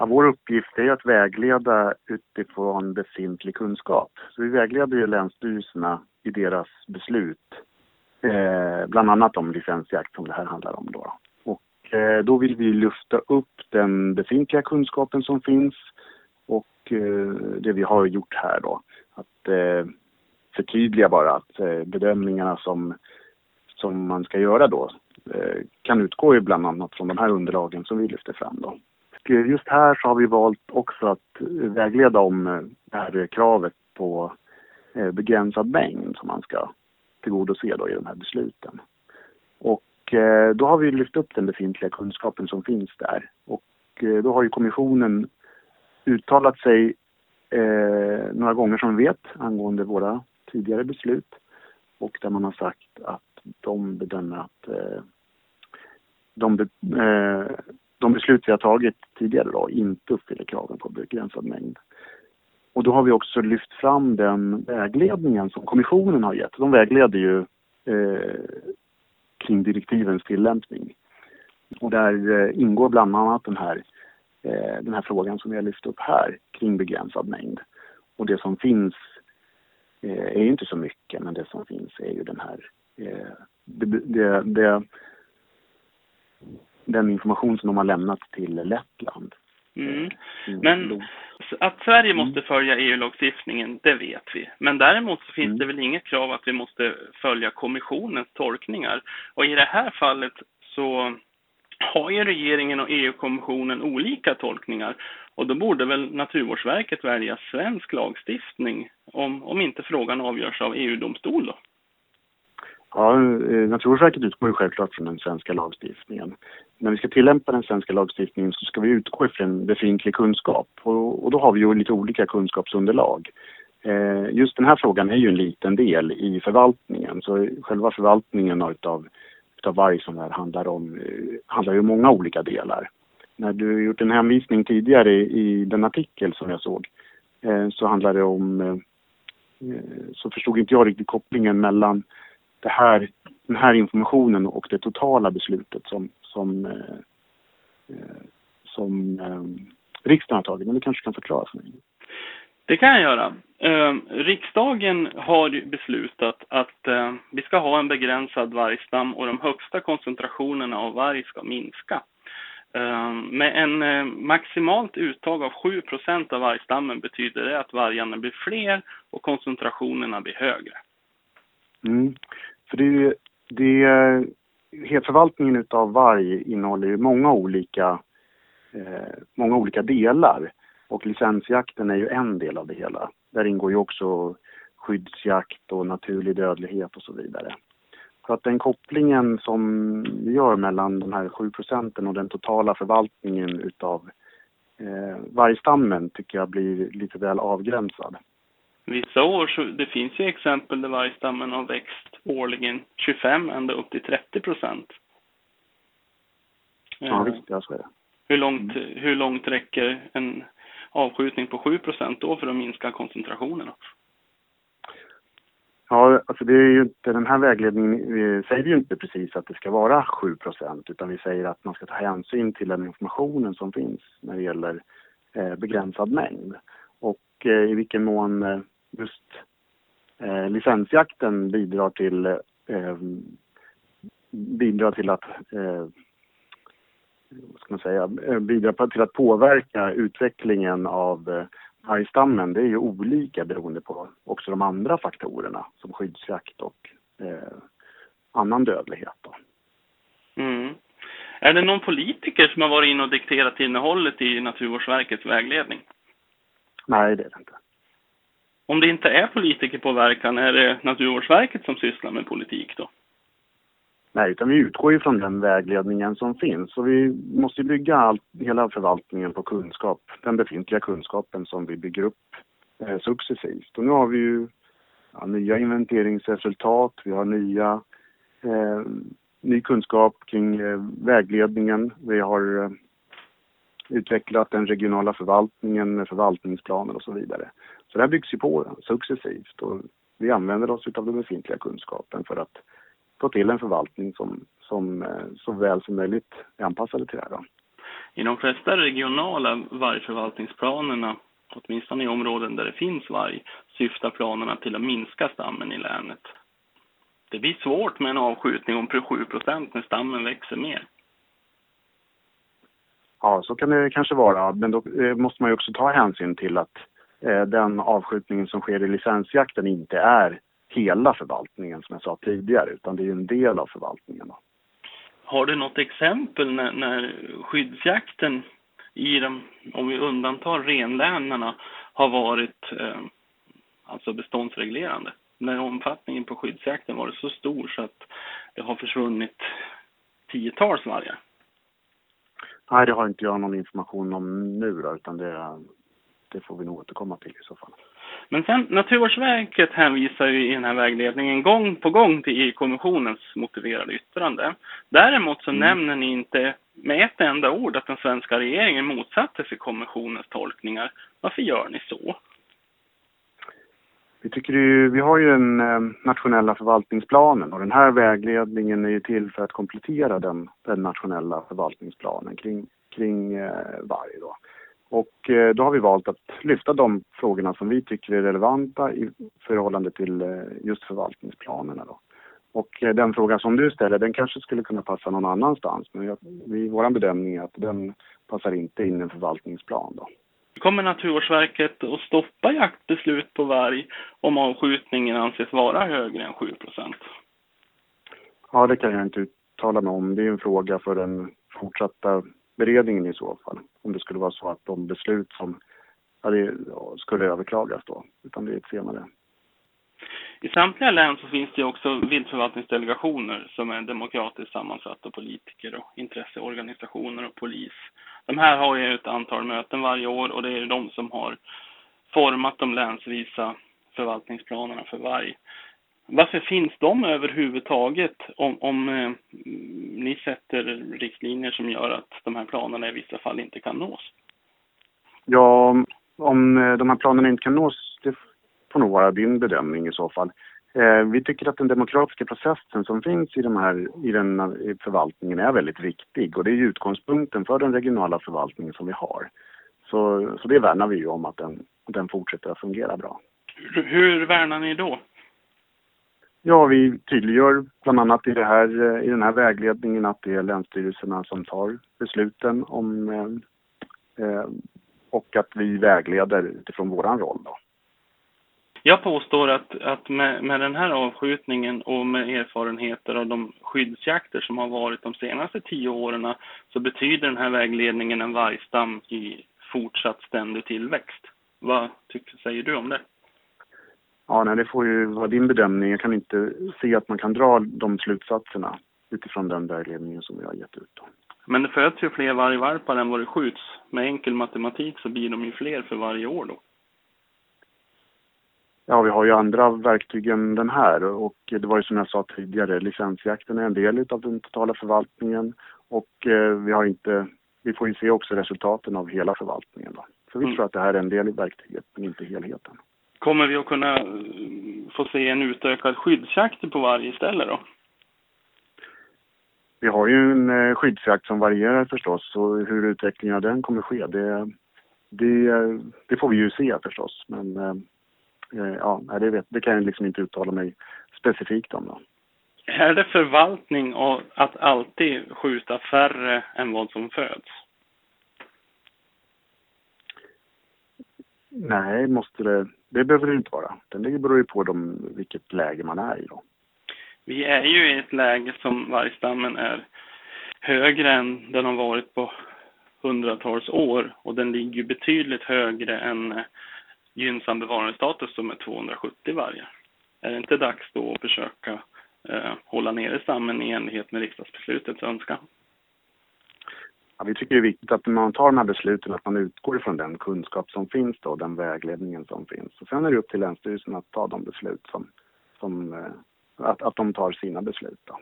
Ja, vår uppgift är att vägleda utifrån befintlig kunskap. Så vi vägleder ju länsstyrelserna i deras beslut. Eh, bland annat om licensjakt som det här handlar om då. Och eh, då vill vi lyfta upp den befintliga kunskapen som finns och eh, det vi har gjort här då. Att eh, förtydliga bara att eh, bedömningarna som, som man ska göra då eh, kan utgå bland annat från de här underlagen som vi lyfter fram då. Eh, just här så har vi valt också att eh, vägleda om eh, det här kravet på begränsad mängd som man ska tillgodose då i de här besluten. Och då har vi lyft upp den befintliga kunskapen som finns där. Och då har ju kommissionen uttalat sig eh, några gånger som vi vet angående våra tidigare beslut och där man har sagt att de bedömer att eh, de, be, eh, de beslut vi har tagit tidigare då inte uppfyller kraven på begränsad mängd. Och då har vi också lyft fram den vägledningen som kommissionen har gett. De vägleder ju eh, kring direktivens tillämpning. Och där eh, ingår bland annat den här, eh, den här frågan som vi har lyft upp här kring begränsad mängd. Och det som finns eh, är inte så mycket, men det som finns är ju den här eh, det, det, det, den information som de har lämnat till Lettland. Mm. mm. Men att Sverige måste mm. följa EU-lagstiftningen, det vet vi. Men däremot så finns mm. det väl inget krav att vi måste följa kommissionens tolkningar. Och i det här fallet så har ju regeringen och EU-kommissionen olika tolkningar. Och då borde väl Naturvårdsverket välja svensk lagstiftning om, om inte frågan avgörs av EU-domstol då? Ja, eh, Naturvårdsverket utgår ju självklart från den svenska lagstiftningen. När vi ska tillämpa den svenska lagstiftningen så ska vi utgå ifrån befintlig kunskap och, och då har vi ju lite olika kunskapsunderlag. Eh, just den här frågan är ju en liten del i förvaltningen så själva förvaltningen utav, utav varg som det här handlar om eh, handlar ju om många olika delar. När du gjort en hänvisning tidigare i, i den artikel som jag såg eh, så handlar det om eh, eh så förstod inte jag riktigt kopplingen mellan det här, den här informationen och det totala beslutet som, som, eh, eh, som eh, riksdagen har tagit. Men du kanske kan förklara för mig? Det kan jag göra. Eh, riksdagen har beslutat att eh, vi ska ha en begränsad vargstam och de högsta koncentrationerna av varg ska minska. Eh, med en eh, maximalt uttag av 7% av vargstammen betyder det att vargarna blir fler och koncentrationerna blir högre. Mm. För det, det, förvaltningen utav varg innehåller ju många olika, eh, många olika delar och licensjakten är ju en del av det hela. Där ingår ju också skyddsjakt och naturlig dödlighet och så vidare. Så att den kopplingen som vi gör mellan de här 7 procenten och den totala förvaltningen utav eh, vargstammen tycker jag blir lite väl avgränsad. Vissa år så, det finns ju exempel där vargstammen har växt årligen 25 ända upp till 30 procent. Ja, visst, ja, så är det. Hur långt, mm. hur långt räcker en avskjutning på 7 procent då för att minska koncentrationerna? Ja, alltså det är ju inte, den här vägledningen vi säger ju inte precis att det ska vara 7 procent utan vi säger att man ska ta hänsyn till den informationen som finns när det gäller eh, begränsad mängd. Och eh, i vilken mån eh, just eh, licensjakten bidrar till eh, bidrar till att eh, vad ska man säga, eh, bidrar till att påverka utvecklingen av eh, vargstammen. Det är ju olika beroende på också de andra faktorerna som skyddsjakt och eh, annan dödlighet. Mm. Är det någon politiker som har varit inne och dikterat innehållet i Naturvårdsverkets vägledning? Nej, det är det inte. Om det inte är politikerpåverkan, är det Naturvårdsverket som sysslar med politik då? Nej, utan vi utgår ju från den vägledningen som finns. Så vi måste bygga allt, hela förvaltningen på kunskap, den befintliga kunskapen som vi bygger upp eh, successivt. Och nu har vi ju ja, nya inventeringsresultat, vi har nya, eh, ny kunskap kring eh, vägledningen. Vi har eh, utvecklat den regionala förvaltningen med förvaltningsplaner och så vidare. Så det här byggs ju på successivt och vi använder oss av den befintliga kunskapen för att få till en förvaltning som, som eh, så väl som möjligt är anpassade till det här. Då. i de flesta regionala vargförvaltningsplanerna, åtminstone i områden där det finns varg, syftar planerna till att minska stammen i länet. Det blir svårt med en avskjutning om 7 procent när stammen växer mer. Ja, så kan det kanske vara, men då eh, måste man ju också ta hänsyn till att den avskjutningen som sker i licensjakten inte är hela förvaltningen som jag sa tidigare, utan det är en del av förvaltningen. Då. Har du något exempel när, när skyddsjakten i de, om vi undantar renlänarna, har varit eh, alltså beståndsreglerande? När omfattningen på skyddsjakten varit så stor så att det har försvunnit tiotals vargar? Nej, det har inte jag någon information om nu då, utan det, det får vi nog återkomma till i så fall. Men sen Naturvårdsverket hänvisar ju i den här vägledningen gång på gång till EU-kommissionens motiverade yttrande. Däremot så mm. nämner ni inte med ett enda ord att den svenska regeringen motsatte sig kommissionens tolkningar. Varför gör ni så? Vi, tycker ju, vi har ju den eh, nationella förvaltningsplanen och den här vägledningen är ju till för att komplettera den, den nationella förvaltningsplanen kring, kring eh, varg. Då. Och eh, då har vi valt att lyfta de frågorna som vi tycker är relevanta i förhållande till eh, just förvaltningsplanerna. Då. Och eh, den fråga som du ställer, den kanske skulle kunna passa någon annanstans. Men jag, vi, vår bedömning är att den passar inte in i en förvaltningsplan. Då. Kommer Naturvårdsverket att stoppa jaktbeslut på varg om avskjutningen anses vara högre än 7% Ja, det kan jag inte uttala mig om. Det är en fråga för den fortsatta beredningen i så fall. Om det skulle vara så att de beslut som ja, det skulle överklagas då. Utan det är ett senare. I samtliga län så finns det också viltförvaltningsdelegationer som är demokratiskt sammansatta politiker och intresseorganisationer och polis. De här har ju ett antal möten varje år och det är de som har format de länsvisa förvaltningsplanerna för varg. Varför finns de överhuvudtaget om, om eh, ni sätter riktlinjer som gör att de här planerna i vissa fall inte kan nås? Ja, om eh, de här planerna inte kan nås, det får nog vara din bedömning i så fall. Eh, vi tycker att den demokratiska processen som finns i, de här, i den i förvaltningen är väldigt viktig och det är utgångspunkten för den regionala förvaltningen som vi har. Så, så det värnar vi ju om att den, den fortsätter att fungera bra. Hur, hur värnar ni då? Ja, vi tydliggör bland annat i, det här, eh, i den här vägledningen att det är länsstyrelserna som tar besluten om eh, eh, och att vi vägleder utifrån vår roll. Då. Jag påstår att, att med, med den här avskjutningen och med erfarenheter av de skyddsjakter som har varit de senaste tio åren så betyder den här vägledningen en vargstam i fortsatt ständig tillväxt. Vad tycker, säger du om det? Ja, nej, det får ju vara din bedömning. Jag kan inte se att man kan dra de slutsatserna utifrån den vägledningen som vi har gett ut. Då. Men det föds ju fler vargvalpar än vad det skjuts. Med enkel matematik så blir de ju fler för varje år då. Ja, vi har ju andra verktyg än den här och det var ju som jag sa tidigare, licensjakten är en del av den totala förvaltningen och eh, vi har inte, vi får ju se också resultaten av hela förvaltningen då. Så vi mm. tror att det här är en del i verktyget men inte helheten. Kommer vi att kunna eh, få se en utökad skyddsjakt på varje ställe då? Vi har ju en eh, skyddsjakt som varierar förstås och hur utvecklingen av den kommer ske det, det, det får vi ju se förstås. Men eh, ja, det, vet, det kan jag liksom inte uttala mig specifikt om. Då. Är det förvaltning att alltid skjuta färre än vad som föds? Nej, måste det, det behöver det inte vara. Det beror ju på de, vilket läge man är i då. Vi är ju i ett läge som vargstammen är högre än den har varit på hundratals år och den ligger betydligt högre än eh, gynnsam bevarandestatus som är 270 vargar. Är det inte dags då att försöka eh, hålla nere stammen i enlighet med riksdagsbeslutets önskan? Ja, vi tycker det är viktigt att när man tar de här besluten att man utgår ifrån den kunskap som finns då, den vägledningen som finns. Och sen är det upp till Länsstyrelsen att ta de beslut som, som eh, att, att de tar sina beslut då.